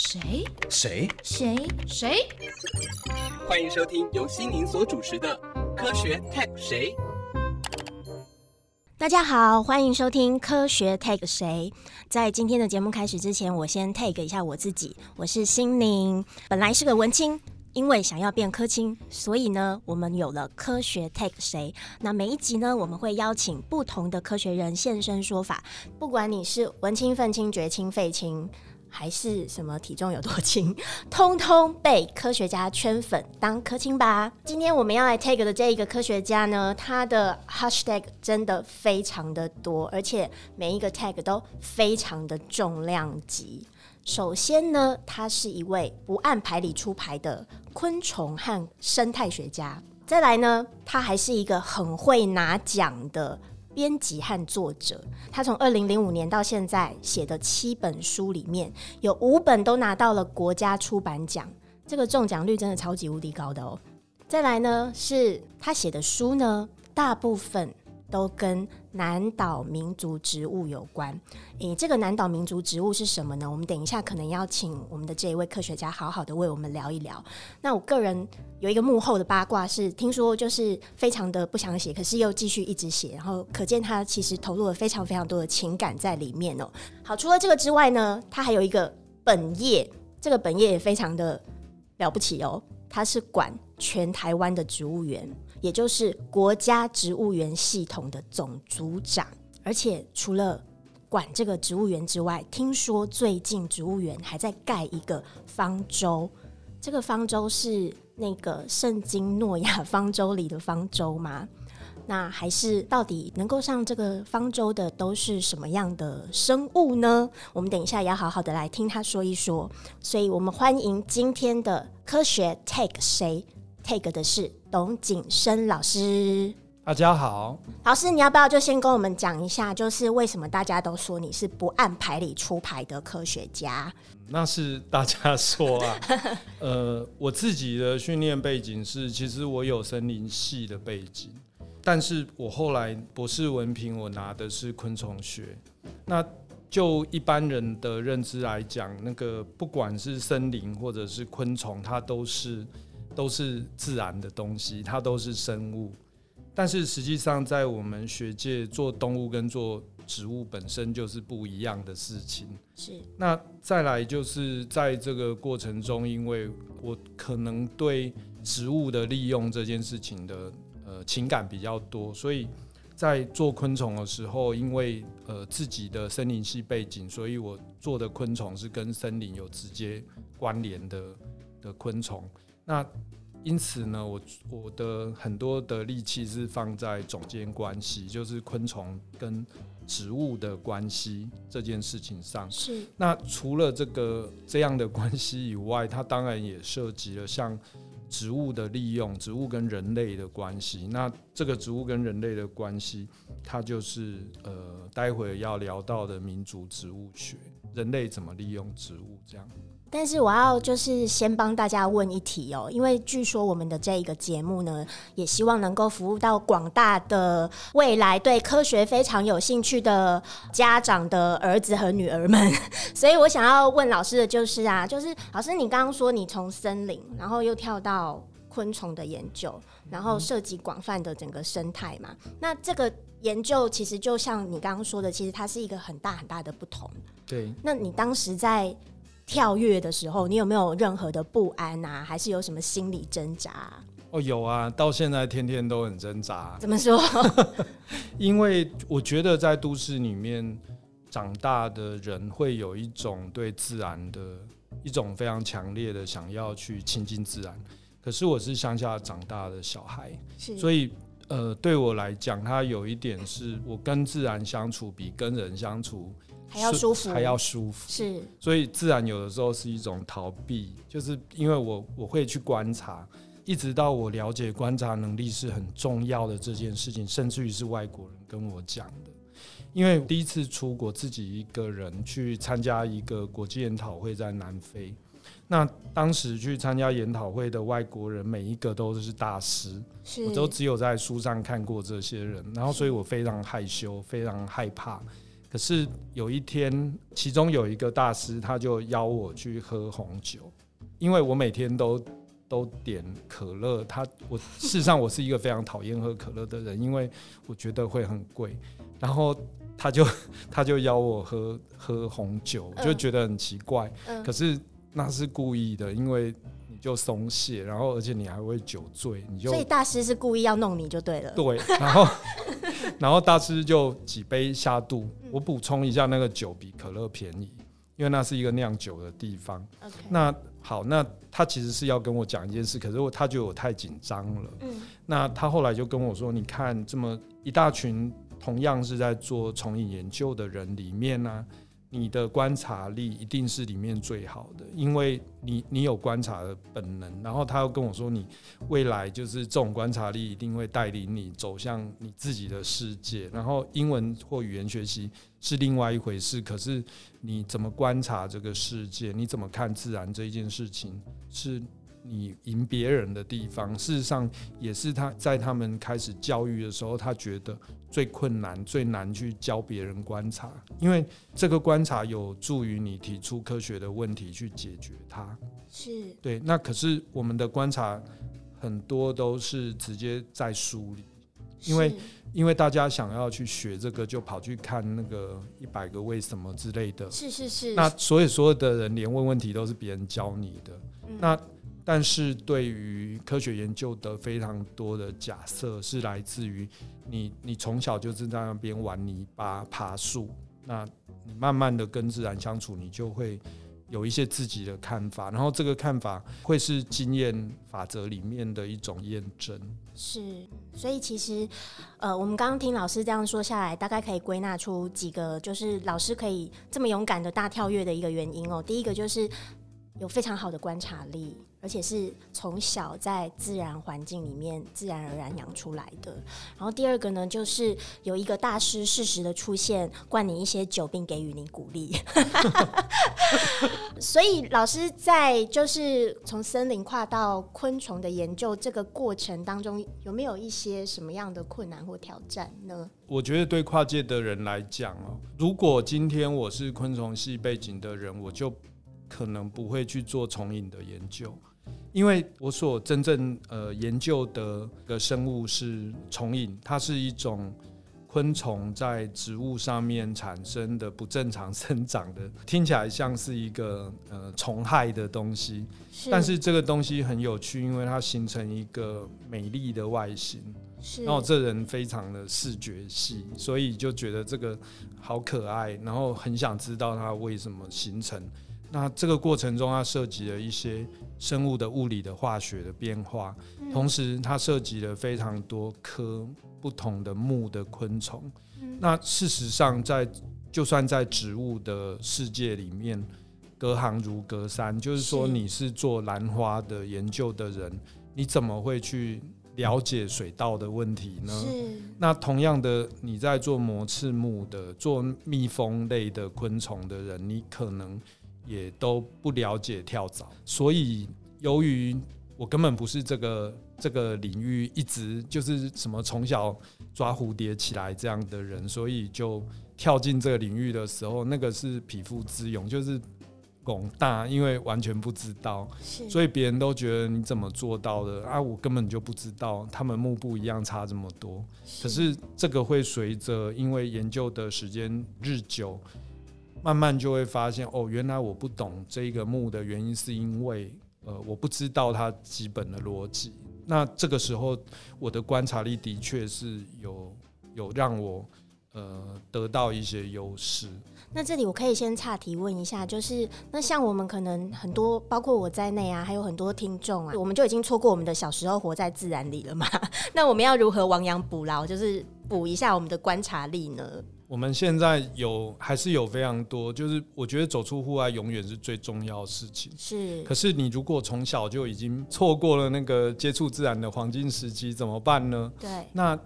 谁谁谁谁？欢迎收听由心灵所主持的《科学 Tag 谁》。大家好，欢迎收听《科学 Take 谁》。在今天的节目开始之前，我先 take 一下我自己。我是心灵，本来是个文青，因为想要变科青，所以呢，我们有了《科学 Take 谁》。那每一集呢，我们会邀请不同的科学人现身说法，不管你是文青、愤青、绝青、废青。还是什么体重有多轻，通通被科学家圈粉当科青吧。今天我们要来 take 的这一个科学家呢，他的 hashtag 真的非常的多，而且每一个 tag 都非常的重量级。首先呢，他是一位不按牌理出牌的昆虫和生态学家。再来呢，他还是一个很会拿奖的。编辑和作者，他从二零零五年到现在写的七本书里面，有五本都拿到了国家出版奖，这个中奖率真的超级无敌高的哦。再来呢，是他写的书呢，大部分。都跟南岛民族植物有关。诶，这个南岛民族植物是什么呢？我们等一下可能要请我们的这一位科学家好好的为我们聊一聊。那我个人有一个幕后的八卦是，听说就是非常的不想写，可是又继续一直写，然后可见他其实投入了非常非常多的情感在里面哦。好，除了这个之外呢，他还有一个本业，这个本业也非常的了不起哦。他是管全台湾的植物园。也就是国家植物园系统的总组长，而且除了管这个植物园之外，听说最近植物园还在盖一个方舟。这个方舟是那个圣经诺亚方舟里的方舟吗？那还是到底能够上这个方舟的都是什么样的生物呢？我们等一下也要好好的来听他说一说。所以我们欢迎今天的科学 take 谁？take 的是董景生老师，大家好，老师，你要不要就先跟我们讲一下，就是为什么大家都说你是不按牌理出牌的科学家？那是大家说啊，呃，我自己的训练背景是，其实我有森林系的背景，但是我后来博士文凭我拿的是昆虫学。那就一般人的认知来讲，那个不管是森林或者是昆虫，它都是。都是自然的东西，它都是生物，但是实际上在我们学界做动物跟做植物本身就是不一样的事情。是。那再来就是在这个过程中，因为我可能对植物的利用这件事情的呃情感比较多，所以在做昆虫的时候，因为呃自己的森林系背景，所以我做的昆虫是跟森林有直接关联的的昆虫。那因此呢，我我的很多的力气是放在总监关系，就是昆虫跟植物的关系这件事情上。是。那除了这个这样的关系以外，它当然也涉及了像植物的利用，植物跟人类的关系。那这个植物跟人类的关系，它就是呃，待会要聊到的民族植物学，人类怎么利用植物这样。但是我要就是先帮大家问一题哦，因为据说我们的这一个节目呢，也希望能够服务到广大的未来对科学非常有兴趣的家长的儿子和女儿们，所以我想要问老师的就是啊，就是老师你刚刚说你从森林，然后又跳到昆虫的研究，然后涉及广泛的整个生态嘛，那这个研究其实就像你刚刚说的，其实它是一个很大很大的不同。对，那你当时在。跳跃的时候，你有没有任何的不安啊？还是有什么心理挣扎？哦，有啊，到现在天天都很挣扎。怎么说？因为我觉得在都市里面长大的人，会有一种对自然的一种非常强烈的想要去亲近自然。可是我是乡下长大的小孩，所以呃，对我来讲，它有一点是我跟自然相处比跟人相处。还要舒服，还要舒服，是，所以自然有的时候是一种逃避，就是因为我我会去观察，一直到我了解观察能力是很重要的这件事情，甚至于是外国人跟我讲的，因为第一次出国自己一个人去参加一个国际研讨会，在南非，那当时去参加研讨会的外国人每一个都是大师，我都只有在书上看过这些人，然后所以我非常害羞，非常害怕。可是有一天，其中有一个大师，他就邀我去喝红酒，因为我每天都都点可乐。他我事实上我是一个非常讨厌喝可乐的人，因为我觉得会很贵。然后他就 他就邀我喝喝红酒，就觉得很奇怪。可是那是故意的，因为你就松懈，然后而且你还会酒醉，你就所以大师是故意要弄你就对了。对，然后 然后大师就几杯下肚。我补充一下，那个酒比可乐便宜，因为那是一个酿酒的地方。OK，那好，那他其实是要跟我讲一件事，可是我他觉得我太紧张了。嗯，那他后来就跟我说：“你看，这么一大群同样是在做重影研究的人里面呢。”你的观察力一定是里面最好的，因为你你有观察的本能。然后他又跟我说，你未来就是这种观察力一定会带领你走向你自己的世界。然后英文或语言学习是另外一回事，可是你怎么观察这个世界，你怎么看自然这一件事情是。你赢别人的地方，事实上也是他在他们开始教育的时候，他觉得最困难、最难去教别人观察，因为这个观察有助于你提出科学的问题去解决它。是对，那可是我们的观察很多都是直接在书里，因为因为大家想要去学这个，就跑去看那个一百个为什么之类的。是是是。那所以所有的人连问问题都是别人教你的。那但是对于科学研究的非常多的假设是来自于你，你从小就是在那边玩泥巴、爬树，那你慢慢的跟自然相处，你就会有一些自己的看法，然后这个看法会是经验法则里面的一种验证。是，所以其实，呃，我们刚刚听老师这样说下来，大概可以归纳出几个，就是老师可以这么勇敢的大跳跃的一个原因哦。第一个就是有非常好的观察力。而且是从小在自然环境里面自然而然养出来的。然后第二个呢，就是有一个大师适时的出现，灌你一些酒，并给予你鼓励。所以老师在就是从森林跨到昆虫的研究这个过程当中，有没有一些什么样的困难或挑战呢？我觉得对跨界的人来讲哦，如果今天我是昆虫系背景的人，我就可能不会去做重影的研究。因为我所真正呃研究的个生物是虫蝇，它是一种昆虫在植物上面产生的不正常生长的，听起来像是一个呃虫害的东西，但是这个东西很有趣，因为它形成一个美丽的外形，然后这人非常的视觉系，所以就觉得这个好可爱，然后很想知道它为什么形成。那这个过程中，它涉及了一些生物的物理的化学的变化，同时它涉及了非常多科不同的目的昆虫。那事实上，在就算在植物的世界里面，隔行如隔山，就是说你是做兰花的研究的人，你怎么会去了解水稻的问题呢？那同样的，你在做膜翅目的、做蜜蜂类的昆虫的人，你可能。也都不了解跳蚤，所以由于我根本不是这个这个领域一直就是什么从小抓蝴蝶起来这样的人，所以就跳进这个领域的时候，那个是匹夫之勇，就是拱大，因为完全不知道，所以别人都觉得你怎么做到的啊？我根本就不知道，他们目不一样差这么多，可是这个会随着因为研究的时间日久。慢慢就会发现，哦，原来我不懂这个木的原因，是因为，呃，我不知道它基本的逻辑。那这个时候，我的观察力的确是有有让我，呃，得到一些优势。那这里我可以先岔提问一下，就是那像我们可能很多，包括我在内啊，还有很多听众啊，我们就已经错过我们的小时候活在自然里了嘛？那我们要如何亡羊补牢，就是补一下我们的观察力呢？我们现在有还是有非常多，就是我觉得走出户外永远是最重要的事情。是，可是你如果从小就已经错过了那个接触自然的黄金时期，怎么办呢？对，那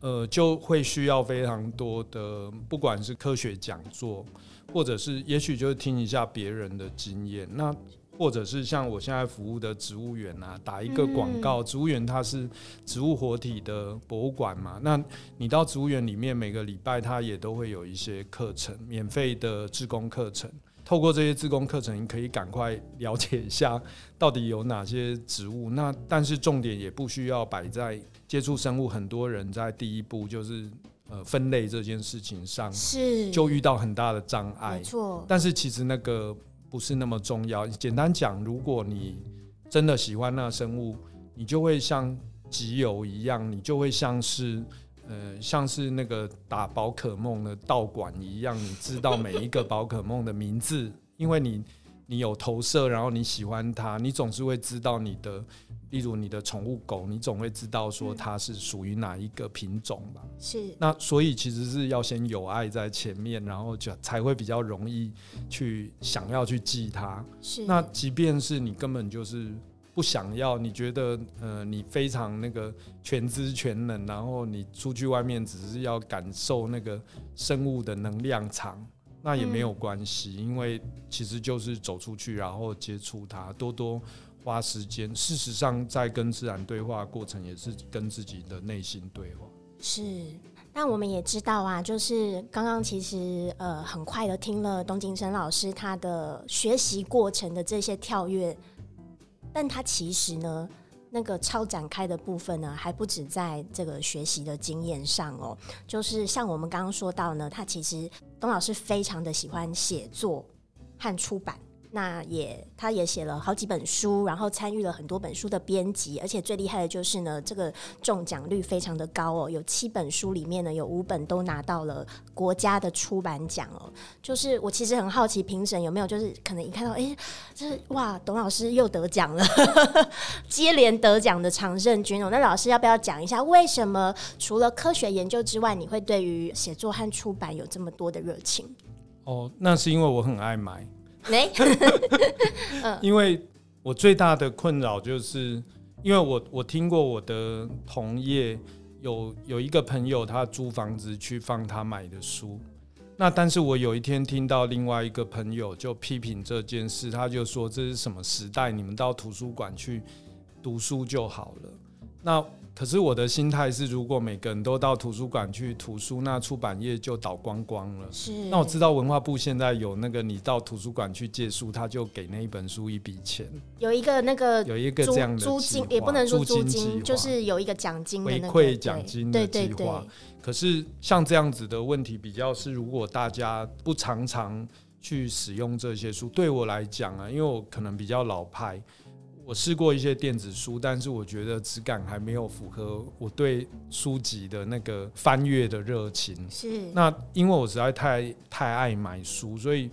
呃就会需要非常多的，不管是科学讲座，或者是也许就是听一下别人的经验。那或者是像我现在服务的植物园啊，打一个广告。植物园它是植物活体的博物馆嘛，那你到植物园里面，每个礼拜它也都会有一些课程，免费的志工课程。透过这些自工课程，你可以赶快了解一下到底有哪些植物。那但是重点也不需要摆在接触生物，很多人在第一步就是呃分类这件事情上是就遇到很大的障碍没。错，但是其实那个不是那么重要。简单讲，如果你真的喜欢那生物，你就会像集邮一样，你就会像是呃像是那个打宝可梦的道馆一样，你知道每一个宝可梦的名字，因为你你有投射，然后你喜欢它，你总是会知道你的。例如你的宠物狗，你总会知道说它是属于哪一个品种吧？是那所以其实是要先有爱在前面，然后就才会比较容易去想要去记它。是那即便是你根本就是不想要，你觉得呃你非常那个全知全能，然后你出去外面只是要感受那个生物的能量场，那也没有关系，因为其实就是走出去，然后接触它，多多花时间。事实上，在跟自然对话过程，也是跟自己的内心对话。是，那我们也知道啊，就是刚刚其实呃很快的听了东京生老师他的学习过程的这些跳跃，但他其实呢。那个超展开的部分呢，还不止在这个学习的经验上哦，就是像我们刚刚说到呢，他其实董老师非常的喜欢写作和出版，那也他也写了好几本书，然后参与了很多本书的编辑，而且最厉害的就是呢，这个中奖率非常的高哦，有七本书里面呢，有五本都拿到了国家的出版奖哦。就是我其实很好奇评审有没有，就是可能一看到，哎，这哇，董老师又得奖了，接连得奖的常胜军哦。那老师要不要讲一下，为什么除了科学研究之外，你会对于写作和出版有这么多的热情？哦，那是因为我很爱买。没，因为我最大的困扰就是，因为我我听过我的同业有有一个朋友，他租房子去放他买的书，那但是我有一天听到另外一个朋友就批评这件事，他就说这是什么时代，你们到图书馆去读书就好了。那可是我的心态是，如果每个人都到图书馆去图书，那出版业就倒光光了。是。那我知道文化部现在有那个，你到图书馆去借书，他就给那一本书一笔钱，有一个那个有一个这样的租金，也不能说租金就是有一个奖金的回馈奖金的计对对对划。可是像这样子的问题，比较是如果大家不常常去使用这些书，对我来讲啊，因为我可能比较老派，我试过一些电子书，但是我觉得质感还没有符合我对书籍的那个翻阅的热情。是那因为我实在太太爱买书，所以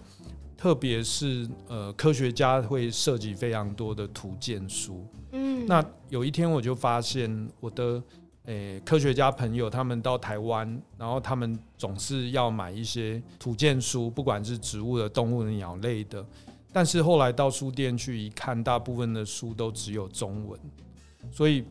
特别是呃，科学家会涉及非常多的图鉴书。嗯那有一天我就发现我的诶、科学家朋友他们到台湾，然后他们总是要买一些图鉴书，不管是植物的、动物的、鸟类的。但是后来到书店去一看，大部分的书都只有中文，所以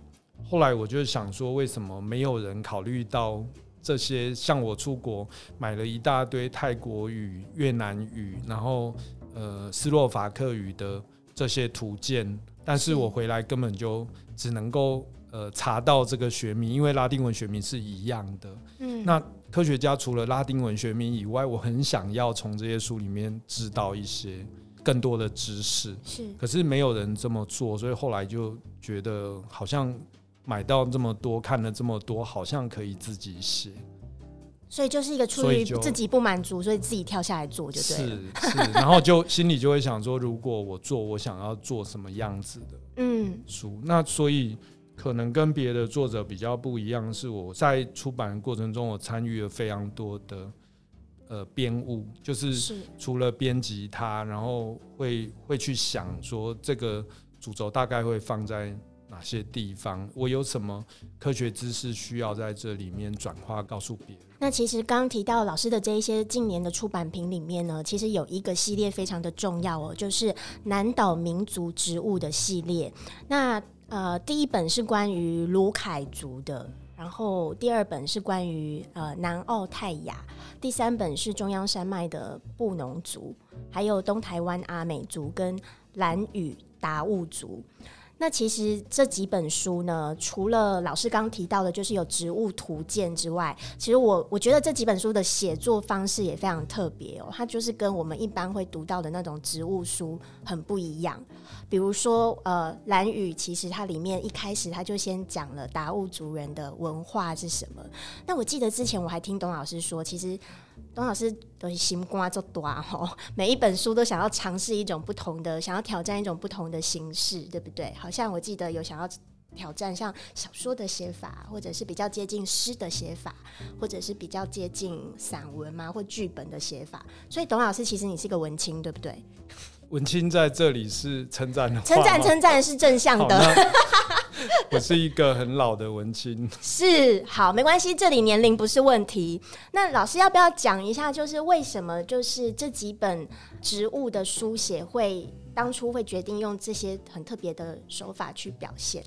后来我就想说，为什么没有人考虑到这些？像我出国买了一大堆泰国语、越南语，然后呃斯洛伐克语的这些图鉴，但是我回来根本就只能够呃查到这个学名，因为拉丁文学名是一样的。嗯那科学家除了拉丁文学名以外，我很想要从这些书里面知道一些更多的知识，是可是没有人这么做，所以后来就觉得好像买到这么多，看了这么多，好像可以自己写。所以就是一个出于自己不满足，所以自己跳下来做就对了。是是，然后就心里就会想说，如果我做，我想要做什么样子的 嗯书？那所以可能跟别的作者比较不一样，是我在出版的过程中，我参与了非常多的呃编务，就是是除了编辑它，然后会会去想说这个主轴大概会放在哪些地方，我有什么科学知识需要在这里面转化告诉别人。那其实刚刚提到老师的这一些近年的出版品里面呢，其实有一个系列非常的重要哦，就是南岛民族植物的系列。那呃，第一本是关于卢凯族的，然后第二本是关于呃南澳泰雅，第三本是中央山脉的布农族，还有东台湾阿美族跟蓝屿达悟族。那其实这几本书呢，除了老师刚提到的，就是有植物图鉴之外，其实我我觉得这几本书的写作方式也非常特别哦，它就是跟我们一般会读到的那种植物书很不一样。比如说，呃，蓝雨其实它里面一开始他就先讲了达悟族人的文化是什么。那我记得之前我还听董老师说，其实。董老师都是心瓜做多吼，每一本书都想要尝试一种不同的，想要挑战一种不同的形式，对不对？好像我记得有想要挑战像小说的写法，或者是比较接近诗的写法，或者是比较接近散文嘛，或剧本的写法。所以董老师其实你是个文青，对不对？文青在这里是称赞的，称赞称赞是正向的。我是一个很老的文青，是好没关系，这里年龄不是问题。那老师要不要讲一下，就是为什么就是这几本植物的书写会当初会决定用这些很特别的手法去表现？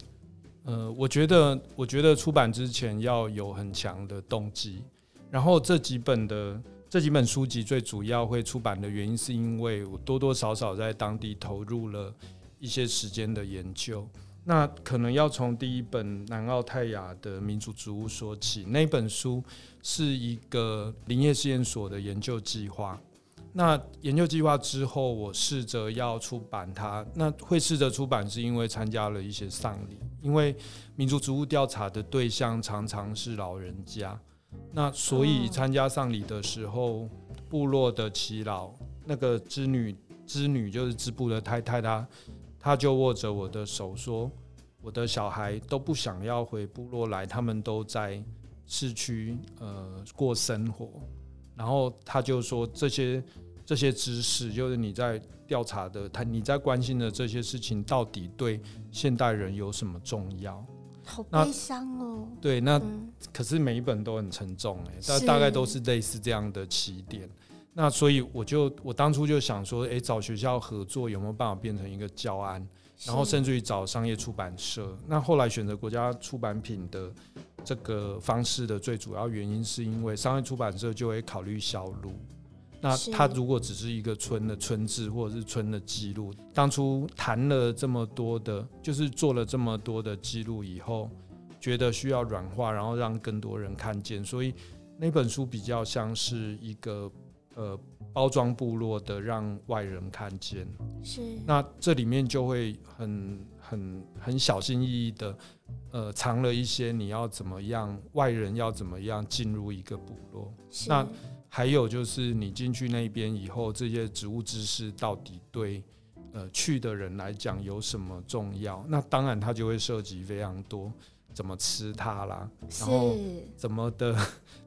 呃，我觉得我觉得出版之前要有很强的动机，然后这几本的这几本书籍最主要会出版的原因，是因为我多多少少在当地投入了一些时间的研究。那可能要从第一本南澳泰雅的民族植物说起。那本书是一个林业试验所的研究计划。那研究计划之后，我试着要出版它。那会试着出版，是因为参加了一些丧礼。因为民族植物调查的对象常常是老人家，那所以参加丧礼的时候，部落的耆老那个织女，织女就是织布的太太，她。他就握着我的手说：“我的小孩都不想要回部落来，他们都在市区呃过生活。”然后他就说：“这些这些知识，就是你在调查的，他你在关心的这些事情，到底对现代人有什么重要？”好悲伤哦。对，那可是每一本都很沉重哎，大大概都是类似这样的起点。那所以我就我当初就想说，哎，找学校合作有没有办法变成一个教案，然后甚至于找商业出版社。那后来选择国家出版品的这个方式的最主要原因，是因为商业出版社就会考虑销路。那他如果只是一个村的村志或者是村的记录，当初谈了这么多的，就是做了这么多的记录以后，觉得需要软化，然后让更多人看见，所以那本书比较像是一个。呃，包装部落的让外人看见，是那这里面就会很很很小心翼翼的，呃，藏了一些你要怎么样，外人要怎么样进入一个部落。那还有就是你进去那边以后，这些植物知识到底对呃去的人来讲有什么重要？那当然它就会涉及非常多。怎么吃它啦？然后怎么的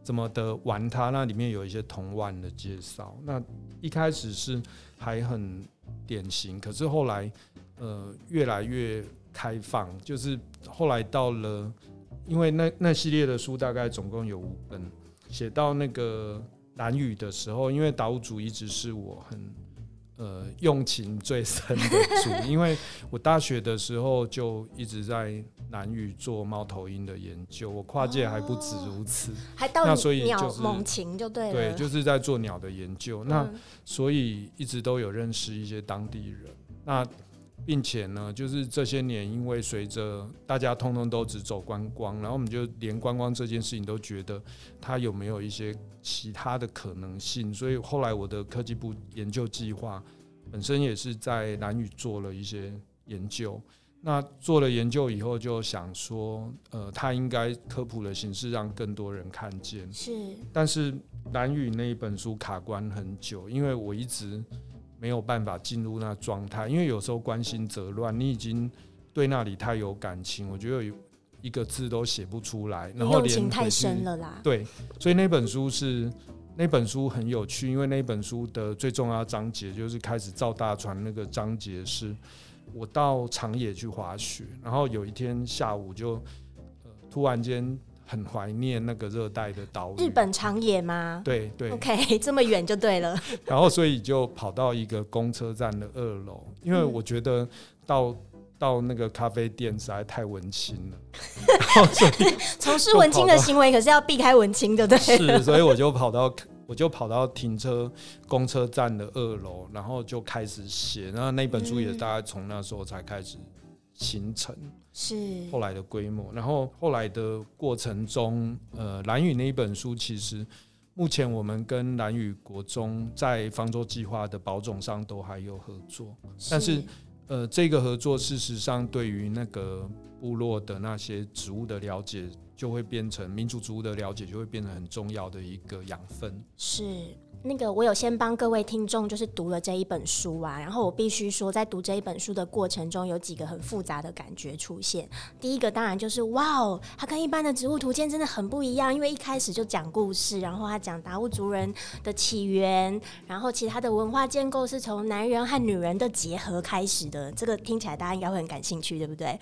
怎么的玩它？那里面有一些童玩的介绍。那一开始是还很典型，可是后来呃越来越开放。就是后来到了，因为那那系列的书大概总共有五本，写到那个蓝雨的时候，因为岛主一直是我很。呃，用情最深的主，因为我大学的时候就一直在南语做猫头鹰的研究，我跨界还不止如此，还到鸟猛禽就对了，对，就是在做鸟的研究，那所以一直都有认识一些当地人，那。并且呢，就是这些年，因为随着大家通通都只走观光，然后我们就连观光这件事情都觉得它有没有一些其他的可能性，所以后来我的科技部研究计划本身也是在南屿做了一些研究。那做了研究以后，就想说，呃，它应该科普的形式让更多人看见。是，但是南屿那一本书卡关很久，因为我一直。没有办法进入那状态，因为有时候关心则乱，你已经对那里太有感情，我觉得有一个字都写不出来，然后情太深了啦。对，所以那本书是那本书很有趣，因为那本书的最重要章节就是开始造大船那个章节是，我到长野去滑雪，然后有一天下午就呃突然间。很怀念那个热带的岛屿，日本长野吗？对对，OK，这么远就对了。然后所以就跑到一个公车站的二楼，因为我觉得到到那个咖啡店实在太文青了。从事文青的行为，可是要避开文青的，对。是，所以我就跑到我就跑到停车公车站的二楼，然后就开始写。然后那本书也大概从那时候才开始形成，是后来的规模。然后后来的过程中，呃，蓝宇那一本书其实目前我们跟蓝宇国中在方舟计划的保种上都还有合作，但是呃，这个合作事实上对于那个部落的那些植物的了解。就会变成民族植物的了解，就会变成很重要的一个养分。是。那个，我有先帮各位听众就是读了这一本书啊，然后我必须说，在读这一本书的过程中，有几个很复杂的感觉出现。第一个当然就是哇哦，它跟一般的植物图鉴真的很不一样，因为一开始就讲故事，然后他讲达悟族人的起源，然后其他的文化建构是从男人和女人的结合开始的。这个听起来大家应该会很感兴趣，对不对？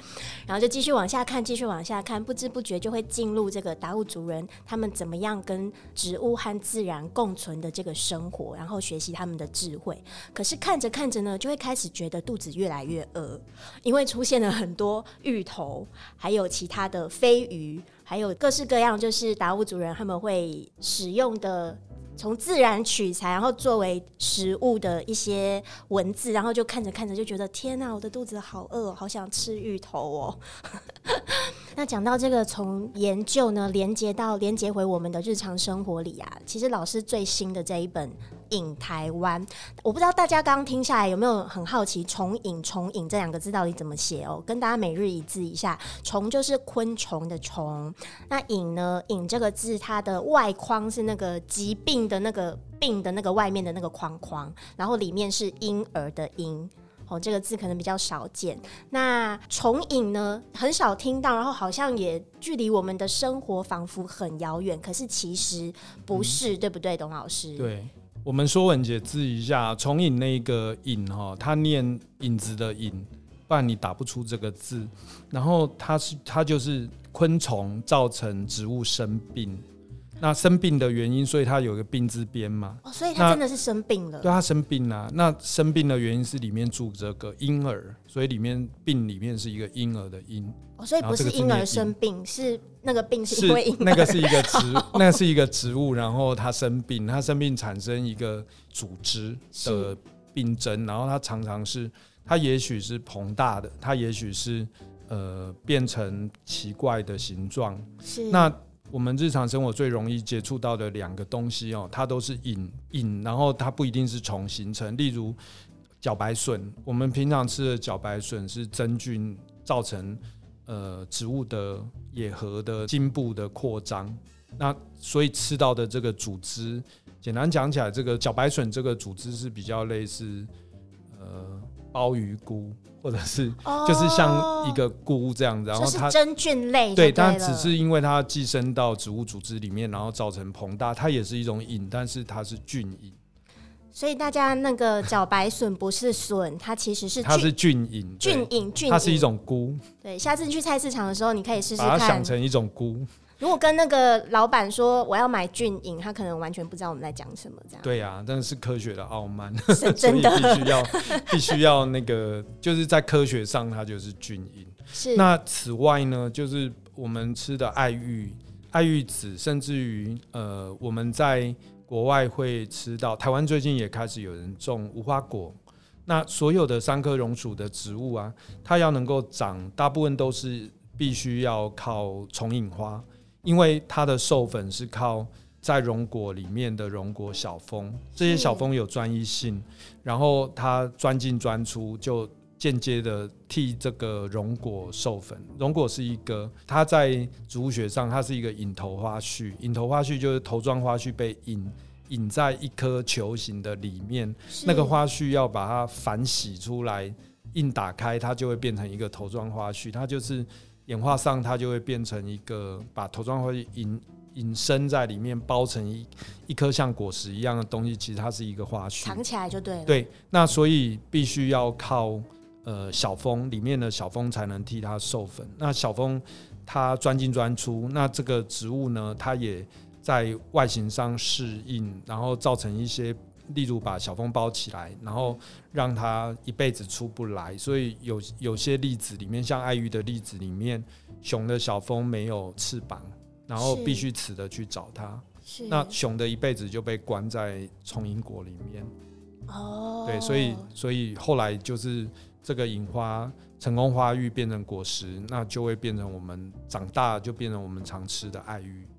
然后就继续往下看，继续往下看，不知不觉就会进入这个达悟族人他们怎么样跟植物和自然共存的这。的生活，然后学习他们的智慧。可是看着看着呢，就会开始觉得肚子越来越饿，因为出现了很多芋头，还有其他的飞鱼，还有各式各样，就是达悟族人他们会使用的。从自然取材，然后作为食物的一些文字，然后就看着看着就觉得天哪，我的肚子好饿，好想吃芋头哦。那讲到这个，从研究呢连接到连接回我们的日常生活里啊，其实老师最新的这一本。影台湾，我不知道大家刚刚听下来有没有很好奇“虫影”“虫影”这两个字到底怎么写哦？跟大家每日一字一下，“虫”就是昆虫的“虫”，那“影”呢？“影”这个字它的外框是那个疾病的那个“病”的那个外面的那个框框，然后里面是婴儿的“婴”哦，这个字可能比较少见。那“重影”呢，很少听到，然后好像也距离我们的生活仿佛很遥远，可是其实不是，对不对，董老师？对。我们说文解字一下，重影那个影哈，它念影子的影，不然你打不出这个字。然后它是它就是昆虫造成植物生病，那生病的原因，所以它有一个病字边嘛。哦，所以它真的是生病了。对，它生病了。那生病的原因是里面住着个婴儿，所以里面病里面是一个婴儿的婴。哦，所以不是婴儿生病，是那个病是因为婴那个是一个植，那是一个植物，然后它生病，它生病产生一个组织的病症，然后它常常是，它也许是膨大的，它也许是呃变成奇怪的形状。是那我们日常生活最容易接触到的两个东西哦，它都是引引，然后它不一定是虫形成，例如茭白笋，我们平常吃的茭白笋是真菌造成。呃，植物的野核的茎部的扩张，那所以吃到的这个组织，简单讲起来，这个茭白笋这个组织是比较类似呃鲍鱼菇，或者是就是像一个菇这样子，然后它真菌类，对，但只是因为它寄生到植物组织里面，然后造成膨大，它也是一种瘾，但是它是菌瘾。所以大家那个茭白笋不是笋，它其实是它是菌蝇，菌蝇菌，它是一种菇。对，下次你去菜市场的时候，你可以试试看，把它想成一种菇。如果跟那个老板说我要买菌蝇，他可能完全不知道我们在讲什么，这样。对呀，但是科学的傲慢，真的必须要 必须要那个，就是在科学上它就是菌蝇。是。那此外呢，就是我们吃的爱玉、爱玉子，甚至于呃，我们在。国外会吃到，台湾最近也开始有人种无花果。那所有的三棵榕属的植物啊，它要能够长，大部分都是必须要靠重影花，因为它的授粉是靠在榕果里面的榕果小蜂，这些小蜂有专一性，然后它钻进钻出就。间接的替这个榕果授粉，榕果是一个，它在植物学上，它是一个引头花序。引头花序就是头状花序被引引在一颗球形的里面，那个花序要把它反洗出来，硬打开，它就会变成一个头状花序。它就是演化上，它就会变成一个把头状花序引引生在里面，包成一一颗像果实一样的东西。其实它是一个花絮，藏起来就对了。对，那所以必须要靠。呃，小蜂里面的小蜂才能替它授粉。那小蜂它钻进钻出，那这个植物呢，它也在外形上适应，然后造成一些，例如把小蜂包起来，然后让它一辈子出不来。所以有有些例子里面，像爱玉的例子里面，雄的小蜂没有翅膀，然后必须死的去找它。是那熊的一辈子就被关在丛林果里面。哦，对，所以所以后来就是这个引花成功花育变成果实，那就会变成我们长大就变成我们常吃的爱玉，哦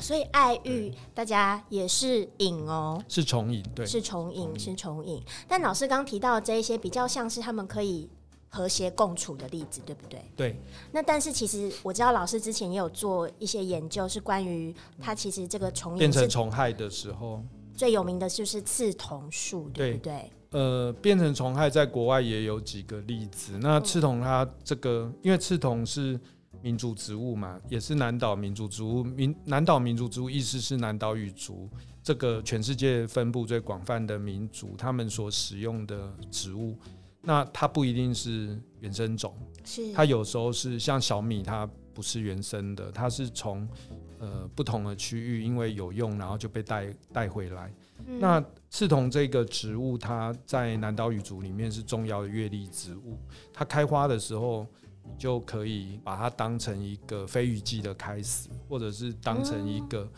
所以爱玉大家也是瘾哦，是重瘾。对，是重瘾，是重瘾。但老师刚提到的这一些，比较像是他们可以和谐共处的例子，对不对？对，那但是其实我知道老师之前也有做一些研究，是关于它其实这个重变成虫害的时候，最有名的就是刺桐树，对不对？呃，变成虫害在国外也有几个例子。那刺桐它这个，因为刺桐是民族植物嘛，也是南岛民族植物。民南岛民族植物意思是南岛语族，这个全世界分布最广泛的民族，他们所使用的植物。那它不一定是原生种，是它有时候是像小米，它不是原生的，它是从呃不同的区域因为有用，然后就被带带回来。嗯那刺桐这个植物，它在南岛语族里面是重要的月历植物。它开花的时候，你就可以把它当成一个飞鱼季的开始，或者是当成一个、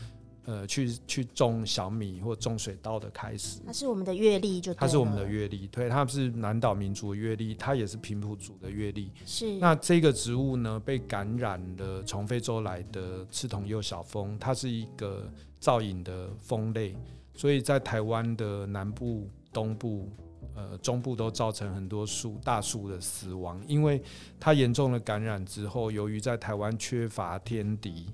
呃去去种小米或种水稻的开始。它是我们的阅历就它是我们的了月历，对，它是南岛民族的月历，它也是平埔族的月历。是那这个植物呢，被感染了从非洲来的刺桐幼小蜂，它是一个造影的蜂类，所以在台湾的南部、东部、呃中部都造成很多树大树的死亡，因为它严重的感染之后，由于在台湾缺乏天敌，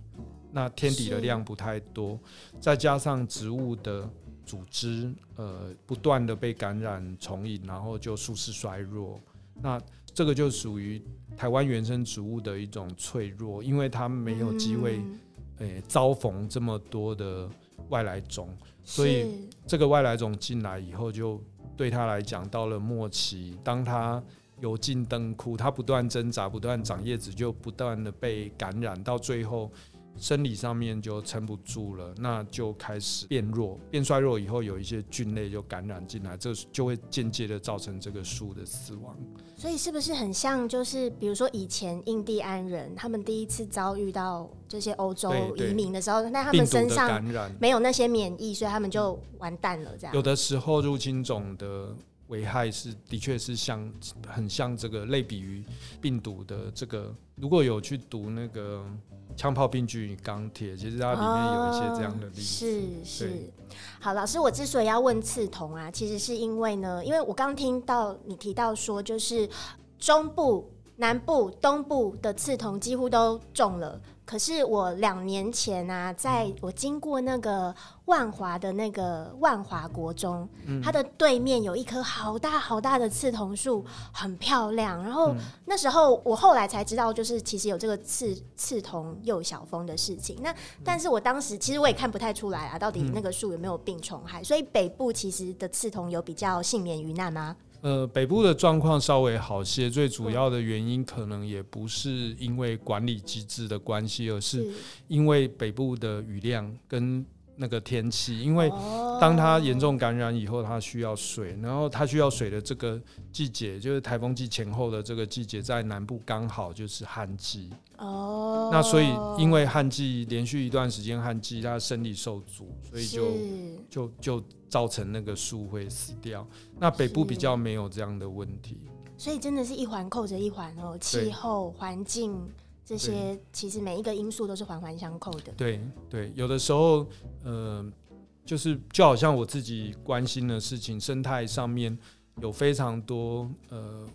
那天敌的量不太多，再加上植物的组织呃不断的被感染重引，然后就树势衰弱，那这个就属于台湾原生植物的一种脆弱，因为它没有机会嗯。诶、遭逢这么多的外来种，所以这个外来种进来以后，就对他来讲到了末期，当他油尽灯枯，他不断挣扎，不断长叶子，就不断的被感染，到最后生理上面就撑不住了，那就开始变弱，变衰弱以后，有一些菌类就感染进来，这就会间接的造成这个树的死亡。所以是不是很像，就是比如说以前印第安人他们第一次遭遇到这些欧洲移民的时候，那他们身上感染，没有那些免疫，所以他们就完蛋了，这样有的时候入侵种的危害是的确是像很像这个类比于病毒的这个，如果有去读那个枪炮、病菌与钢铁，其实它里面有一些这样的例子。哦是是，好，老师，我之所以要问刺桐啊，其实是因为呢，因为我刚听到你提到说，就是中部、南部、东部的刺桐几乎都中了。可是我两年前啊，在我经过那个万华的那个万华国中，嗯它的对面有一棵好大好大的刺桐树，很漂亮。然后嗯那时候我后来才知道，就是其实有这个刺刺桐幼小蜂的事情。那但是我当时其实我也看不太出来啊，到底那个树有没有病虫害。所以北部其实的刺桐有比较幸免于难吗？呃，北部的状况稍微好些，最主要的原因可能也不是因为管理机制的关系，而是因为北部的雨量跟那个天气，因为哦。当它严重感染以后，它需要水，然后它需要水的这个季节，就是台风季前后的这个季节，在南部刚好就是旱季。哦，那所以因为旱季连续一段时间旱季，它生理受阻，所以就是。就就造成那个树会死掉。那北部比较没有这样的问题。所以真的是一环扣着一环哦，气候、环境这些，其实每一个因素都是环环相扣的。对对，有的时候，呃，就是就好像我自己关心的事情，生态上面有非常多呃，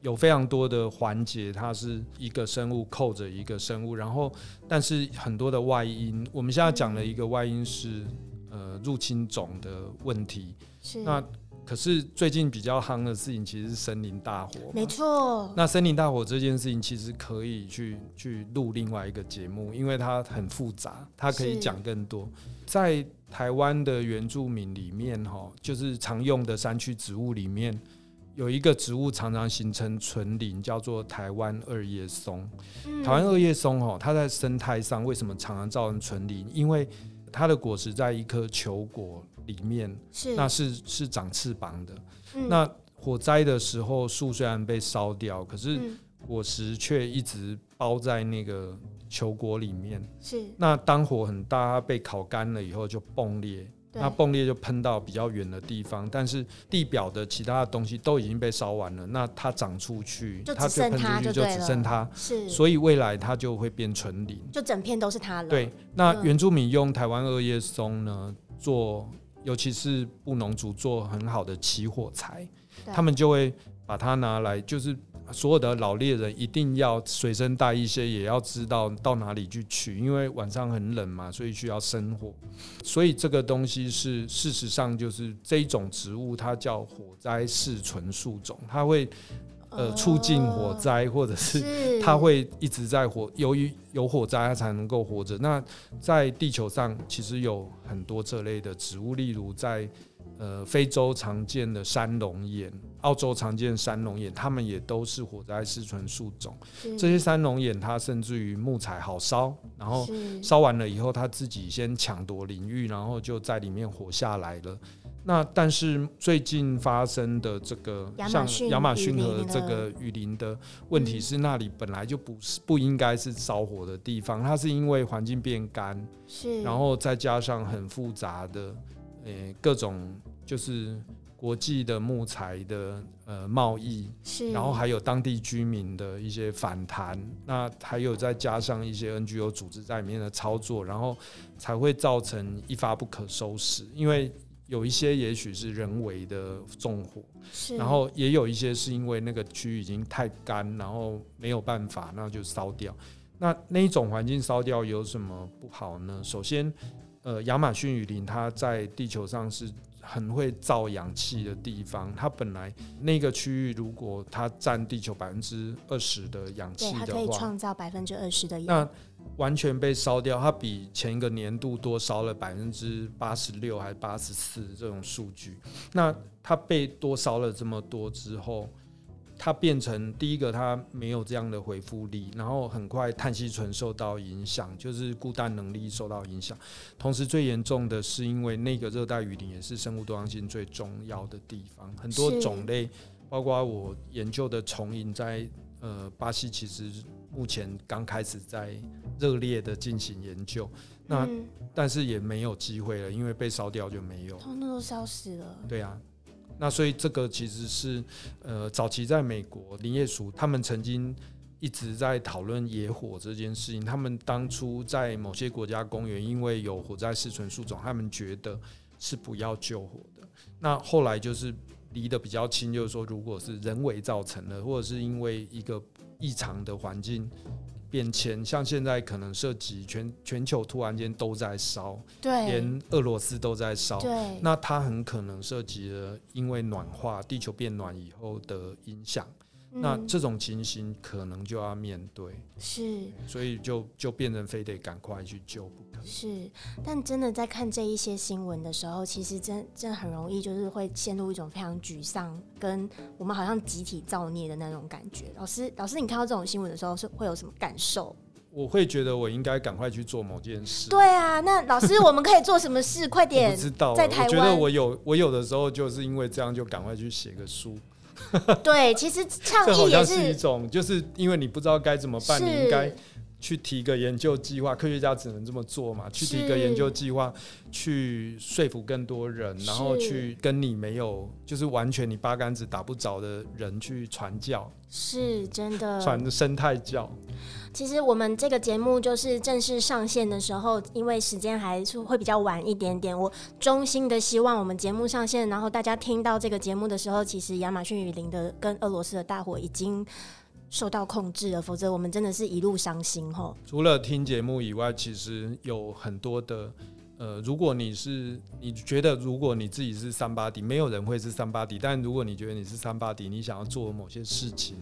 有非常多的环节，它是一个生物扣着一个生物，然后但是很多的外因，我们现在讲的一个外因是呃入侵种的问题，是，那可是最近比较夯的事情其实是森林大火，没错。那森林大火这件事情，其实可以去去录另外一个节目，因为它很复杂，它可以讲更多。在台湾的原住民里面，哈，就是常用的山区植物里面，有一个植物常常形成纯林，叫做台湾二叶松。嗯台湾二叶松，哈，它在生态上为什么常常造成纯林？因为它的果实在一颗球果里面，是那是是长翅膀的。嗯那火灾的时候，树虽然被烧掉，可是嗯果实却一直包在那个球果里面。是，那当火很大，它被烤干了以后就崩裂，对那崩裂就喷到比较远的地方，但是地表的其他的东西都已经被烧完了，那它长出去，就它只剩它喷出去就只剩它，是，所以未来它就会变纯林。就整片都是它了。对，那嗯。原住民用台湾二叶松呢做，尤其是布农族做很好的起火材，他们就会把它拿来，就是所有的老猎人一定要随身带一些，也要知道到哪里去取，因为晚上很冷嘛，所以需要生火。所以这个东西是事实上就是这一种植物，它叫火灾适存树种，它会呃促进火灾，或者是它会一直在火，由于有火灾，它才能够活着。那在地球上其实有很多这类的植物，例如在呃非洲常见的山龙眼，澳洲常见的山龙眼，它们也都是火灾适存树种。这些山龙眼它甚至于木材好烧，然后烧完了以后，它自己先抢夺领域，然后就在里面活下来了。那但是最近发生的这个像亚马逊雨林河这个雨林的问题是，那里本来就不是不应该是烧火的地方，它是因为环境变干，是，然后再加上很复杂的呃各种就是国际的木材的呃贸易，是，然后还有当地居民的一些反弹，那还有再加上一些 NGO 组织在里面的操作，然后才会造成一发不可收拾。因为有一些也许是人为的纵火，是，然后也有一些是因为那个区域已经太干，然后没有办法，那就烧掉。那那一种环境烧掉有什么不好呢？首先，呃，亚马逊雨林它在地球上是很会造氧气的地方，它本来那个区域如果它占地球百分之二十的氧，气的它可以话，创造百分之二十的那氧，完全被烧掉，它比前一个年度多烧了百分之八十六还是八十四这种数据。那它被多烧了这么多之后，它变成第一个，它没有这样的回复力，然后很快碳吸醇受到影响，就是固氮能力受到影响。同时最严重的是，因为那个热带雨林也是生物多样性最重要的地方，很多种类，包括我研究的虫蝇在呃巴西，其实目前刚开始在热烈的进行研究，那嗯，但是也没有机会了，因为被烧掉就没有。通通都消失了，对啊，那所以这个其实是呃，早期在美国林业署他们曾经一直在讨论野火这件事情。他们当初在某些国家公园，因为有火灾适存树种，他们觉得是不要救火的。那后来就是离得比较近，就是说，如果是人为造成的，或者是因为一个异常的环境变迁，像现在可能涉及全全球突然间都在烧，对，连俄罗斯都在烧，对，那它很可能涉及了因为暖化、地球变暖以后的影响。那嗯这种情形可能就要面对，是所以就就变成非得赶快去救不可。是，但真的在看这一些新闻的时候，其实真真的很容易就是会陷入一种非常沮丧，跟我们好像集体造孽的那种感觉。老师，老师，你看到这种新闻的时候是会有什么感受？我会觉得我应该赶快去做某件事。对啊，那老师，我们可以做什么事？快点不！知道，在台我觉得我有我有的时候就是因为这样就赶快去写个书，对，其实倡这好议也像是一种，就是因为你不知道该怎么办，你应该去提个研究计划，科学家只能这么做嘛，去提个研究计划，去说服更多人，然后去跟你没有，就是完全你八竿子打不着的人去传教，是真的。传生态教。其实我们这个节目就是正式上线的时候，因为时间还是会比较晚一点点。我衷心的希望我们节目上线，然后大家听到这个节目的时候，其实亚马逊雨林的跟俄罗斯的大火已经受到控制了，否则我们真的是一路伤心吼。除了听节目以外，其实有很多的。呃，如果你是你觉得如果你自己是三八底，没有人会是三八底，但如果你觉得你是三八底，你想要做某些事情，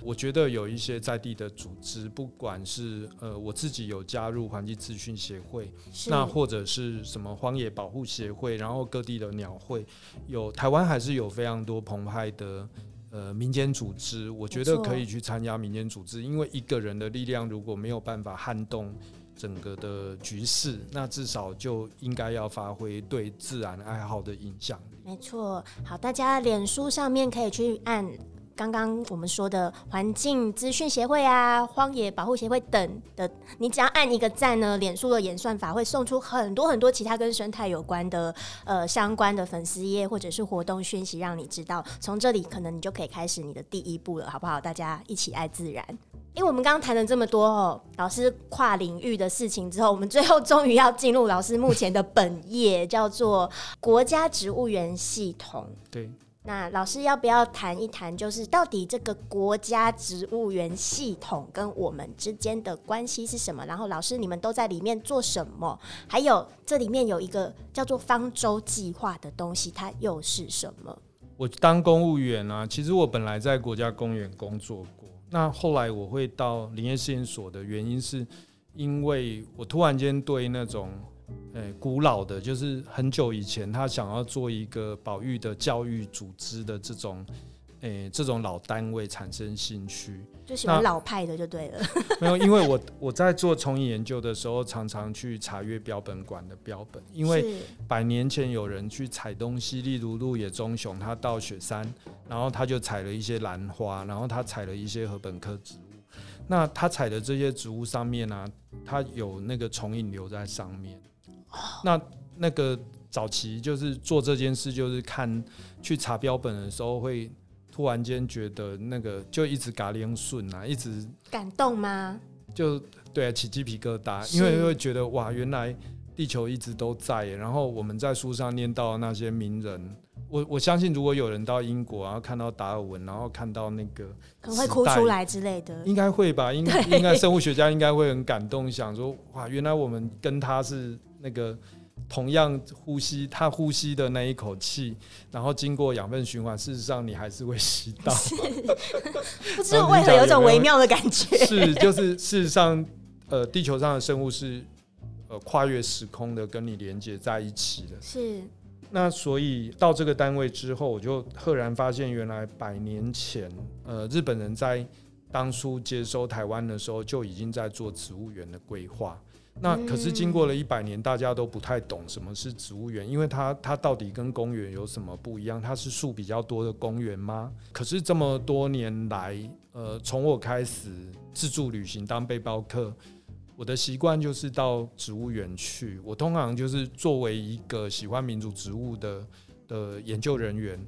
我觉得有一些在地的组织，不管是呃我自己有加入环境资讯协会，那或者是什么荒野保护协会，然后各地的鸟会，有台湾还是有非常多澎湃的呃民间组织，我觉得可以去参加民间组织，因为一个人的力量如果没有办法撼动整个的局势，那至少就应该要发挥对自然爱好的影响力。没错，好，大家脸书上面可以去按刚刚我们说的环境资讯协会啊、荒野保护协会等的，你只要按一个赞呢，脸书的演算法会送出很多很多其他跟生态有关的呃相关的粉丝页或者是活动讯息，让你知道。从这里可能你就可以开始你的第一步了，好不好？大家一起爱自然。因为我们刚刚谈了这么多哦，老师跨领域的事情之后，我们最后终于要进入老师目前的本业，叫做国家植物园系统。对，那老师要不要谈一谈，就是到底这个国家植物园系统跟我们之间的关系是什么？然后老师你们都在里面做什么？还有这里面有一个叫做方舟计划的东西，它又是什么？我当公务员啊，其实我本来在国家公园工作过。那后来我会到林业试验所的原因是，因为我突然间对那种，呃，古老的，就是很久以前他想要做一个保育的教育组织的这种，诶，这种老单位产生兴趣。就喜欢老派的就对了。没有，因为我我在做重影研究的时候，常常去查阅标本馆的标本，因为百年前有人去采东西，例如鹿野忠雄，他到雪山，然后他就采了一些兰花，然后他采了一些禾本科植物。那他采的这些植物上面呢，它有那个虫影留在上面。那那个早期就是做这件事，就是看去查标本的时候会。突然间觉得那个就一直嘎铃顺啊，一直感动吗？就对，起鸡皮疙瘩，因为会觉得哇，原来地球一直都在。然后我们在书上念到那些名人，我我相信如果有人到英国，然后看到达尔文，然后看到那个可能会哭出来之类的，应该会吧？应应该生物学家应该会很感动，想说哇，原来我们跟他是那个。同样呼吸，他呼吸的那一口气，然后经过养分循环，事实上你还是会吸到。不知道为何有种微妙的感觉。是，就是事实上，呃，地球上的生物是呃跨越时空的，跟你连接在一起的。是。那所以到这个单位之后，我就赫然发现，原来百年前，呃，日本人在当初接收台湾的时候，就已经在做植物园的规划。那可是经过了一百年，大家都不太懂什么是植物园，因为它它到底跟公园有什么不一样？它是树比较多的公园吗？可是这么多年来，呃，从我开始自助旅行当背包客，我的习惯就是到植物园去。我通常就是作为一个喜欢民族植物的的研究人员，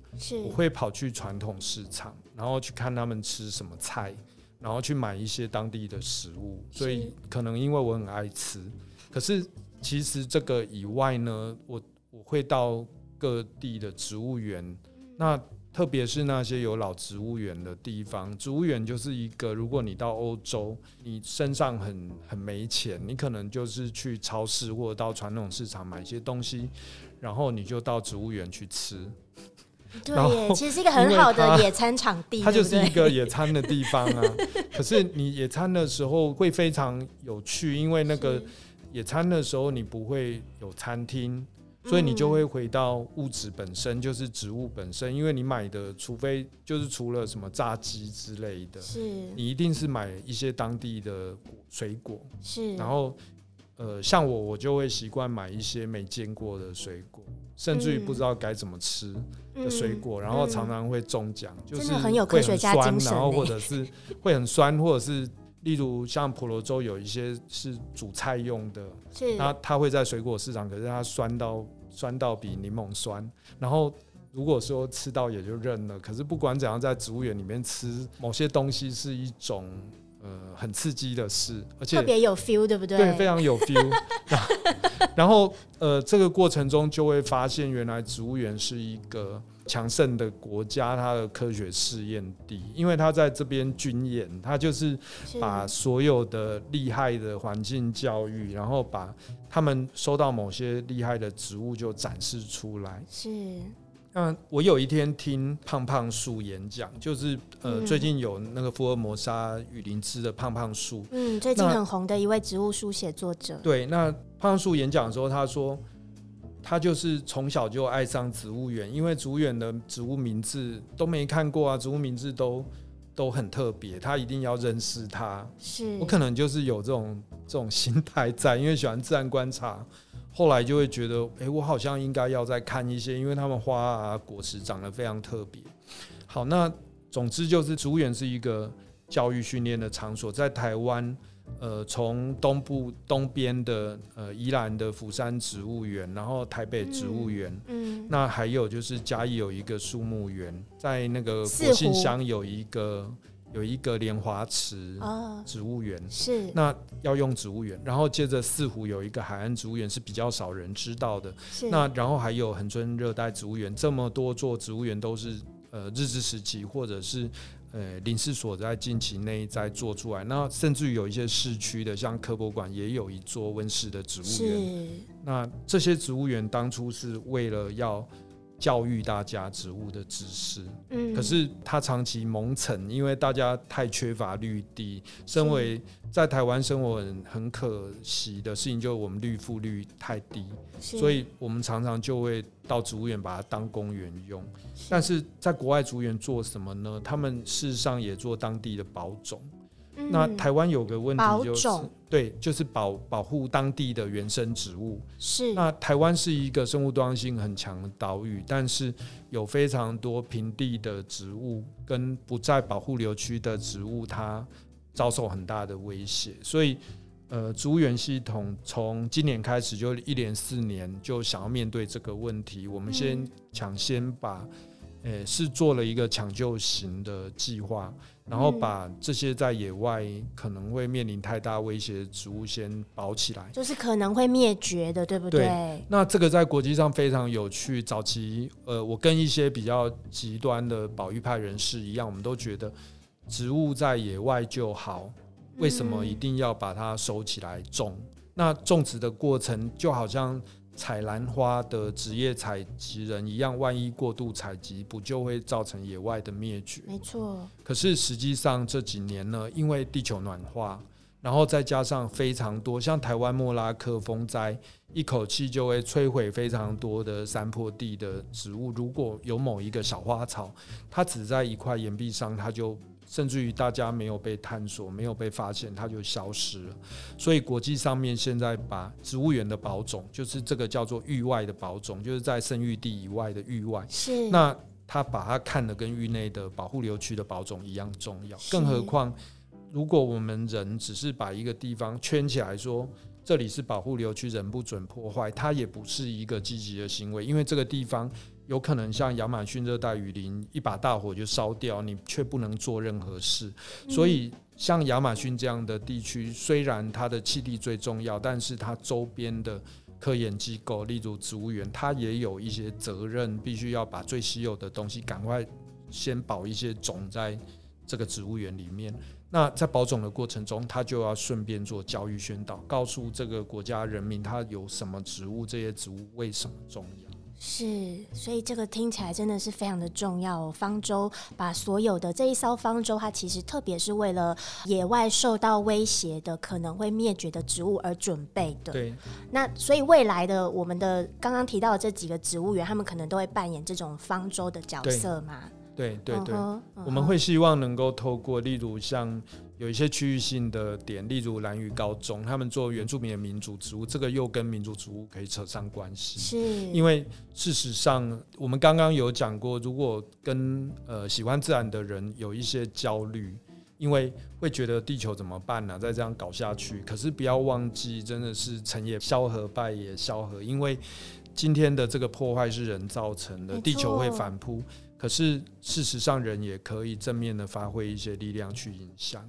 我会跑去传统市场，然后去看他们吃什么菜。然后去买一些当地的食物，所以可能因为我很爱吃，可是其实这个以外呢，我我会到各地的植物园，那特别是那些有老植物园的地方，植物园就是一个，如果你到欧洲，你身上很很没钱，你可能就是去超市或者到传统市场买一些东西，然后你就到植物园去吃。对，其实是一个 很好的野餐场地，它就是一个野餐的地方啊。可是你野餐的时候会非常有趣，因为那个野餐的时候你不会有餐厅，所以你就会回到物质本身，就是植物本身。因为你买的，除非就是除了什么炸鸡之类的，是你一定是买一些当地的水果。是，然后呃，像我，我就会习惯买一些没见过的水果。甚至于不知道该怎么吃的水果，然后常常会中奖，就是很有科学家精神。然后或者 是会很酸，或者是例如像婆罗洲有一些是煮菜用的，那它会在水果市场，可是它酸到酸到比柠檬酸。然后如果说吃到也就认了，可是不管怎样，在植物园里面吃某些东西是一种。呃，很刺激的事，而且特别有 feel，对不对？对，非常有 feel。然后，呃，这个过程中就会发现，原来植物园是一个强盛的国家，它的科学试验地，因为它在这边军演，它就是把所有的厉害的环境教育，然后把他们收到某些厉害的植物就展示出来。是。那我有一天听胖胖树演讲，就是呃，最近有那个福尔摩沙雨林之的胖胖树，嗯，最近很红的一位植物书写作者。对，那胖胖树演讲的时候，他说他就是从小就爱上植物园，因为植物园的植物名字都没看过啊，植物名字都都很特别，他一定要认识它。是我可能就是有这种这种心态在，因为喜欢自然观察。后来就会觉得，哎，我好像应该要再看一些，因为他们花啊果实长得非常特别。好，那总之就是植物园是一个教育训练的场所，在台湾。呃，从东部东边的呃宜兰的福山植物园，然后台北植物园，嗯，那还有就是嘉义有一个树木园，在那个四国信湖乡有一个有一个莲花池哦，植物园。是，那要用植物园，然后接着四湖有一个海岸植物园是比较少人知道的。那然后还有恒春热带植物园，这么多座植物园都是呃日治时期或者是呃林试所在近期内在做出来。那甚至于有一些市区的，像科博馆也有一座温室的植物园。那这些植物园当初是为了要教育大家植物的知识，嗯，可是它长期蒙尘，因为大家太缺乏绿地。身为在台湾生活很很可惜的事情，就是我们绿覆率太低，所以我们常常就会到植物园把它当公园用。但是在国外植物园做什么呢？他们事实上也做当地的保种。那嗯台湾有个问题就是，对，就是保保护当地的原生植物。是那台湾是一个生物多样性很强的岛屿，但是有非常多平地的植物跟不在保护流区的植物，它遭受很大的威胁。所以，呃，植物园系统从今年开始就一连四年就想要面对这个问题。我们先嗯抢先把，呃，是做了一个抢救型的计划，然后嗯把这些在野外可能会面临太大威胁的植物先保起来。就是可能会灭绝的，对不对对？那这个在国际上非常有趣。早期，呃，我跟一些比较极端的保育派人士一样，我们都觉得植物在野外就好，为什么一定要把它收起来种？那种植的过程就好像采兰花的职业采集人一样，万一过度采集，不就会造成野外的灭绝？没错，可是实际上这几年呢，因为地球暖化，然后再加上非常多像台湾莫拉克风灾，一口气就会摧毁非常多的山坡地的植物。如果有某一个小花草，它只在一块岩壁上，它就甚至于大家没有被探索、没有被发现，它就消失了。所以国际上面现在把植物园的保种，就是这个叫做域外的保种，就是在生育地以外的域外。是那他把它看得跟域内的保护流区的保种一样重要，更何况如果我们人只是把一个地方圈起来说这里是保护流区，人不准破坏，它也不是一个积极的行为，因为这个地方有可能像亚马逊热带雨林，一把大火就烧掉，你却不能做任何事。所以，像亚马逊这样的地区，虽然它的气地最重要，但是它周边的科研机构，例如植物园，它也有一些责任，必须要把最稀有的东西赶快先保一些种在这个植物园里面。那在保种的过程中，他就要顺便做教育宣导，告诉这个国家人民它有什么植物，这些植物为什么重要。是，所以这个听起来真的是非常的重要哦。方舟把所有的这一艘方舟，它其实特别是为了野外受到威胁的、可能会灭绝的植物而准备的。对，那所以未来的我们的刚刚提到的这几个植物园，他们可能都会扮演这种方舟的角色嘛？对，对，对。我们会希望能够透过，例如像有一些区域性的点，例如兰屿高中，他们做原住民的民族植物，这个又跟民族植物可以扯上关系。是因为事实上，我们刚刚有讲过，如果跟呃喜欢自然的人有一些焦虑，因为会觉得地球怎么办呢、再这样搞下去，可是不要忘记，真的是成也萧何，败也萧何，因为今天的这个破坏是人造成的，地球会反扑。可是事实上，人也可以正面的发挥一些力量去影响。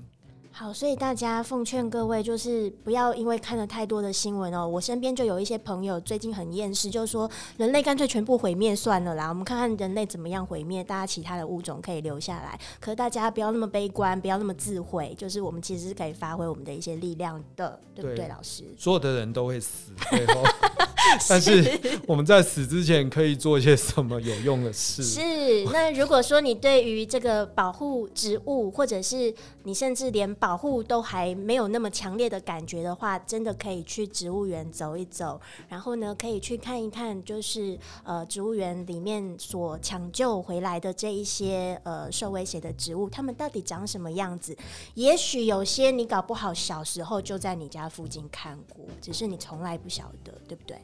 好，所以大家奉劝各位，就是不要因为看了太多的新闻哦。我身边就有一些朋友最近很厌世，就说人类干脆全部毁灭算了啦，我们看看人类怎么样毁灭，大家其他的物种可以留下来。可是大家不要那么悲观，不要那么自毁，就是我们其实是可以发挥我们的一些力量的，对不对，对老师？所有的人都会死，最后，但是我们在死之前可以做一些什么有用的事？是，那如果说你对于这个保护植物，或者是你甚至连保护都还没有那么强烈的感觉的话，真的可以去植物园走一走，然后呢，可以去看一看，就是呃植物园里面所抢救回来的这一些呃受威胁的植物，它们到底长什么样子？也许有些你搞不好小时候就在你家附近看过，只是你从来不晓得，对不对？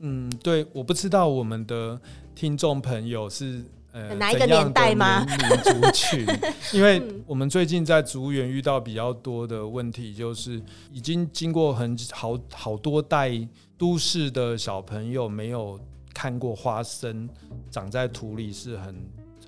嗯，对，我不知道我们的听众朋友是呃哪一个年代吗民民族群，因为我们最近在植物园遇到比较多的问题，就是已经经过很好好多代都市的小朋友没有看过花生长在土里是很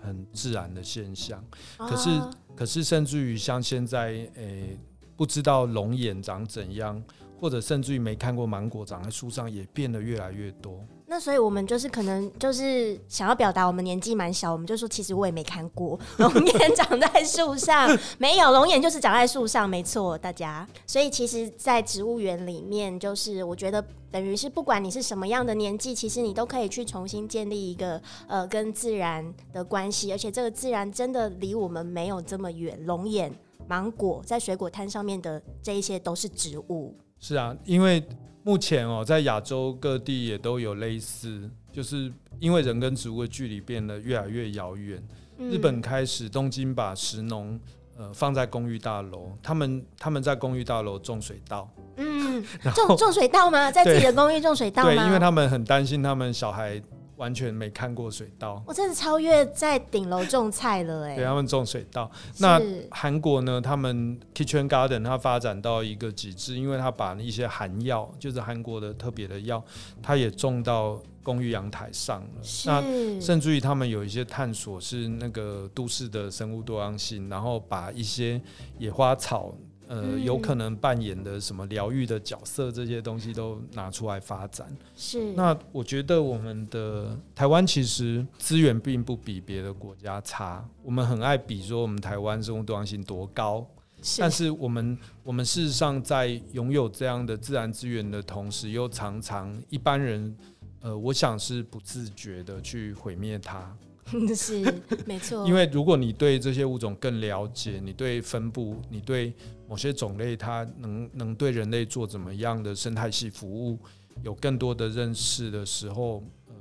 很自然的现象。可是哦可是甚至于像现在，诶、不知道龙眼长怎样，或者甚至于没看过芒果长在树上，也变得越来越多。那所以我们就是可能就是想要表达我们年纪蛮小，我们就说其实我也没看过龙眼长在树上，没有龙眼就是长在树上，没错，大家。所以其实，在植物园里面，就是我觉得等于是不管你是什么样的年纪，其实你都可以去重新建立一个呃跟自然的关系，而且这个自然真的离我们没有这么远。龙眼、芒果在水果摊上面的这一些都是植物，是啊，因为目前哦，在亚洲各地也都有类似，就是因为人跟植物的距离变得越来越遥远。嗯日本开始，东京把石农呃放在公寓大楼，他们他们在公寓大楼种水稻，嗯，种种水稻吗？在自己的公寓种水稻吗？对，因为他们很担心他们小孩完全没看过水稻，我真的超越在顶楼种菜了哎、对他们种水稻。那是韩国呢，他们 Kitchen Garden 它发展到一个极致，因为它把一些韩药，就是韩国的特别的药，它也种到公寓阳台上了。那甚至于他们有一些探索是那个都市的生物多样性，然后把一些野花草。呃，嗯有可能扮演的什么疗愈的角色，这些东西都拿出来发展。是那我觉得我们的台湾其实资源并不比别的国家差，我们很爱比说我们台湾生物多样性多高，是但是我们我们事实上在拥有这样的自然资源的同时，又常常一般人，呃，我想是不自觉的去毁灭它。是没错，因为如果你对这些物种更了解，你对分布，你对某些种类它能能对人类做怎么样的生态系服务有更多的认识的时候，呃，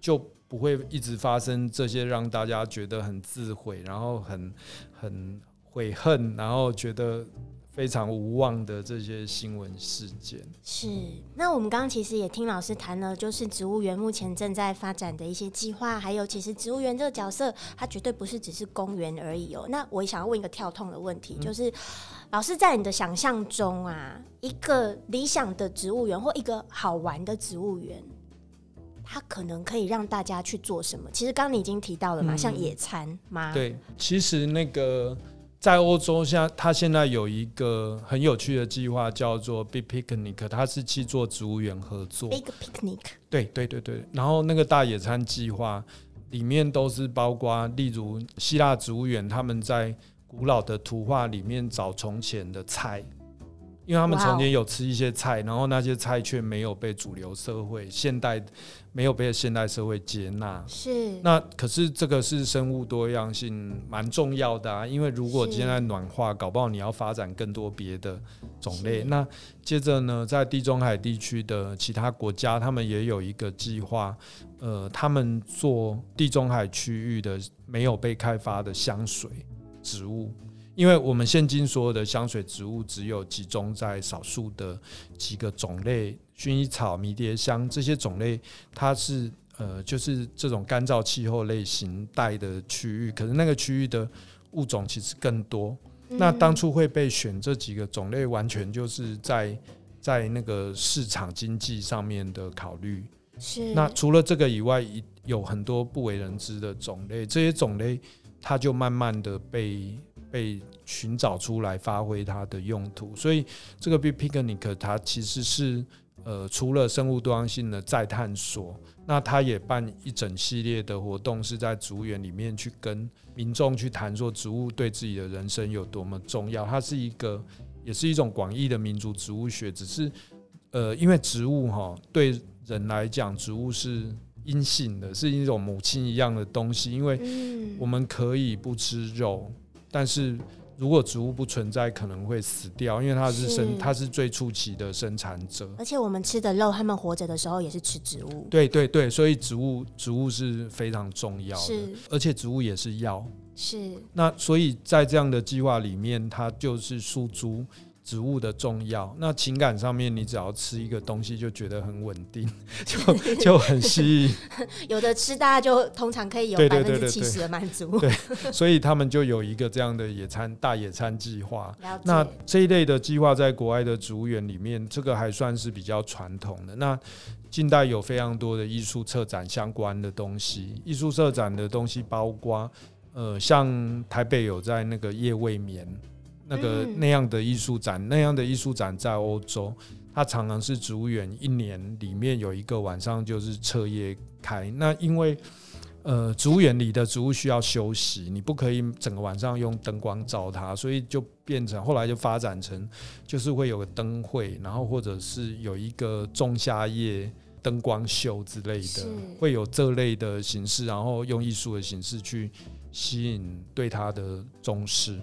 就不会一直发生这些让大家觉得很自毁，然后很很悔恨，然后觉得非常无望的这些新闻事件。是。那我们刚刚其实也听老师谈了，就是植物园目前正在发展的一些计划，还有其实植物园这个角色，它绝对不是只是公园而已哦。那我也想要问一个跳痛的问题，嗯就是老师在你的想象中啊，一个理想的植物园或一个好玩的植物园。它可能可以让大家去做什么？其实刚刚你已经提到了嘛，嗯像野餐吗？对，其实那个在欧洲，现在它现在有一个很有趣的计划，叫做 Big Picnic，他是去做植物园合作。，Big Picnic，对对对对，然后那个大野餐计划里面都是包括，例如希腊植物园，他们在古老的图画里面找从前的菜。因为他们从前有吃一些菜，然后那些菜却没有被主流社会、现代没有被现代社会接纳，是那可是这个是生物多样性蛮重要的啊，因为如果是现在暖化，搞不好你要发展更多别的种类。那接着呢，在地中海地区的其他国家，他们也有一个计划，呃，他们做地中海区域的没有被开发的香水植物。因为我们现今所有的香水植物只有集中在少数的几个种类，薰衣草、迷迭香这些种类，它是呃，就是这种干燥气候类型带的区域，可是那个区域的物种其实更多。那当初会被选这几个种类，完全就是在在那个市场经济上面的考虑。是那除了这个以外，一有很多不为人知的种类，这些种类它就慢慢的被被寻找出来，发挥它的用途。所以这个 Big Picnic 它其实是呃，除了生物多样性的再探索，那它也办一整系列的活动，是在植物园里面去跟民众去谈说植物对自己的人生有多么重要。它是一个，也是一种广义的民族植物学，只是呃，因为植物哈对人来讲，植物是阴性的，是一种母亲一样的东西，因为嗯我们可以不吃肉，但是如果植物不存在，可能会死掉，因为它是生，是。它是最初期的生产者。而且我们吃的肉，它们活着的时候也是吃植物，对对对，所以植物植物是非常重要的，而且植物也是药。是。那所以在这样的计划里面，它就是诉诸植物的重要。那情感上面，你只要吃一个东西就觉得很稳定，就就很吸引。有的吃，大家就通常可以有对百分之七十的满足。对所以他们就有一个这样的野餐大野餐计划。那这一类的计划在国外的植物园里面，这个还算是比较传统的。那近代有非常多的艺术策展相关的东西，艺术策展的东西包括，呃，像台北有在那个夜未眠那个嗯那样的艺术展，那样的艺术展在欧洲，它常常是植物园一年里面有一个晚上就是彻夜开。那因为呃，植物园里的植物需要休息，你不可以整个晚上用灯光照它，所以就变成后来就发展成，就是会有个灯会，然后或者是有一个仲夏夜灯光秀之类的，会有这类的形式，然后用艺术的形式去吸引对它的重视。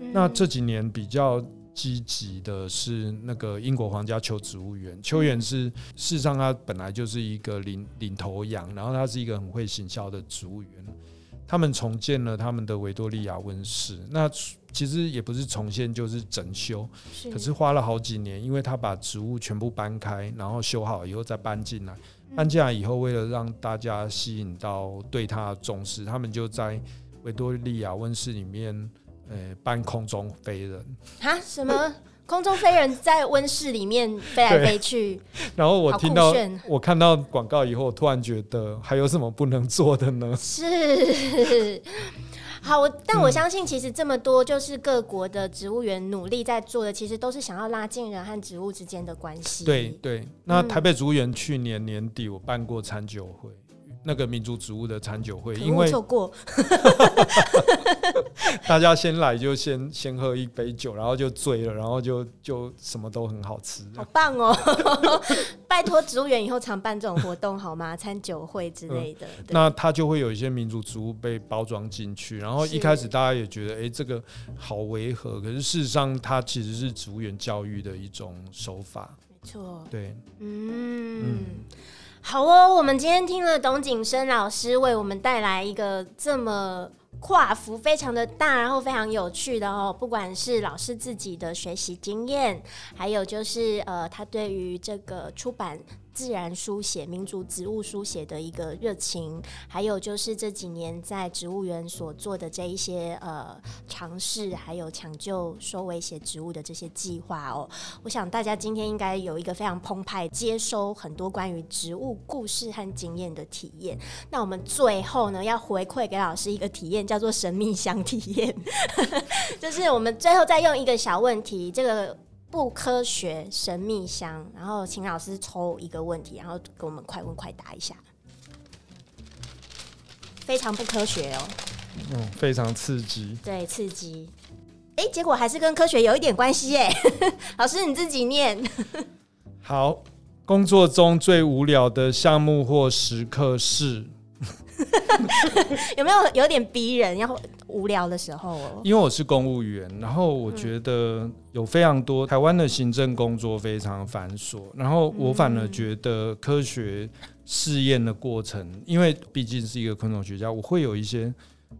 嗯那这几年比较积极的是那个英国皇家秋植物园，秋园是事实上他本来就是一个领领头羊，然后他是一个很会行销的植物园。他们重建了他们的维多利亚温室，那其实也不是重建就是整修，是可是花了好几年，因为他把植物全部搬开，然后修好以后再搬进来。嗯搬进来以后，为了让大家吸引到对他的重视，他们就在维多利亚温室里面，呃，搬空中飞人。啊什么？空中飞人在温室里面飞来飞去，然后我听到我看到广告以后，我突然觉得还有什么不能做的呢？是。好，我但嗯我相信，其实这么多就是各国的植物园努力在做的，其实都是想要拉近人和植物之间的关系。对，对，那嗯台北植物园去年年底我办过餐酒会，那个民族植物的餐酒会，因为错过，大家先来就先先喝一杯酒，然后就醉了，然后就就什么都很好吃。好棒哦！拜托植物园以后常办这种活动好吗？餐酒会之类的。对那它就会有一些民族植物被包装进去，然后一开始大家也觉得，哎、这个好违和，可是事实上它其实是植物园教育的一种手法。没错，对，嗯。好哦，我们今天听了董景生老师为我们带来一个这么跨幅非常的大，然后非常有趣的哦，不管是老师自己的学习经验，还有就是呃，他对于这个出版自然书写、民族植物书写的一个热情，还有就是这几年在植物园所做的这一些呃尝试，还有抢救收尾写植物的这些计划哦。我想大家今天应该有一个非常澎湃，接收很多关于植物故事和经验的体验。那我们最后呢，要回馈给老师一个体验，叫做神秘箱体验，就是我们最后再用一个小问题，这个。不科学神秘箱，然后请老师抽一个问题，然后给我们快问快答一下。非常不科学哦，嗯，非常刺激。对，刺激。哎，结果还是跟科学有一点关系耶。老师你自己念。好，工作中最无聊的项目或时刻是，有没有有点逼人？要无聊的时候哦。因为我是公务员，然后我觉得有非常多台湾的行政工作非常繁琐，然后我反而觉得科学试验的过程，因为毕竟是一个昆虫学家，我会有一些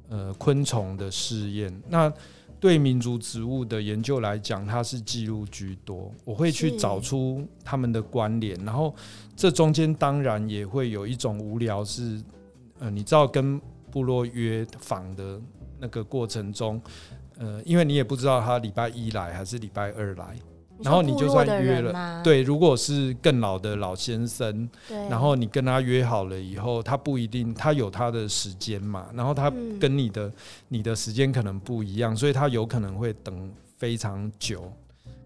呃昆虫的试验。那对民族植物的研究来讲，它是记录居多，我会去找出它们的关联，然后这中间当然也会有一种无聊是，呃，你知道跟部落约访的那个过程中，呃，因为你也不知道他礼拜一来还是礼拜二来，然后你就算约了了，对，如果是更老的老先生，然后你跟他约好了以后，他不一定他有他的时间嘛，然后他嗯。跟你的、你的时间可能不一样，所以他有可能会等非常久。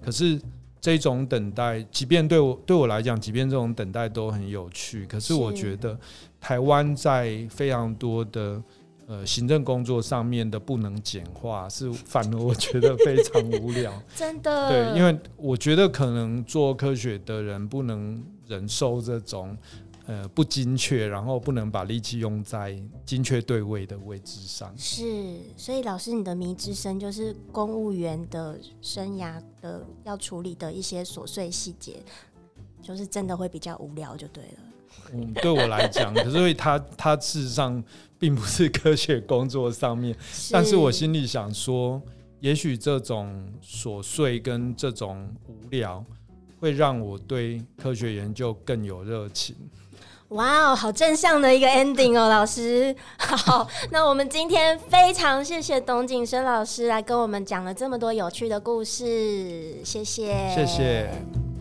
可是这种等待，即便对我对我来讲，即便这种等待都很有趣，可是我觉得台湾在非常多的。呃，行政工作上面的不能简化，是反而我觉得非常无聊。真的对，因为我觉得可能做科学的人不能忍受这种呃不精确，然后不能把力气用在精确对位的位置上。是，所以老师你的迷之声就是公务员的生涯的要处理的一些琐碎细节，就是真的会比较无聊就对了。嗯，对我来讲，可是因为他 他事实上并不是科学工作上面，但是我心里想说，也许这种琐碎跟这种无聊，会让我对科学研究更有热情。哇哦，好正向的一个 ending 哦，老师。好，那我们今天非常谢谢董景生老师来跟我们讲了这么多有趣的故事，谢谢，谢谢。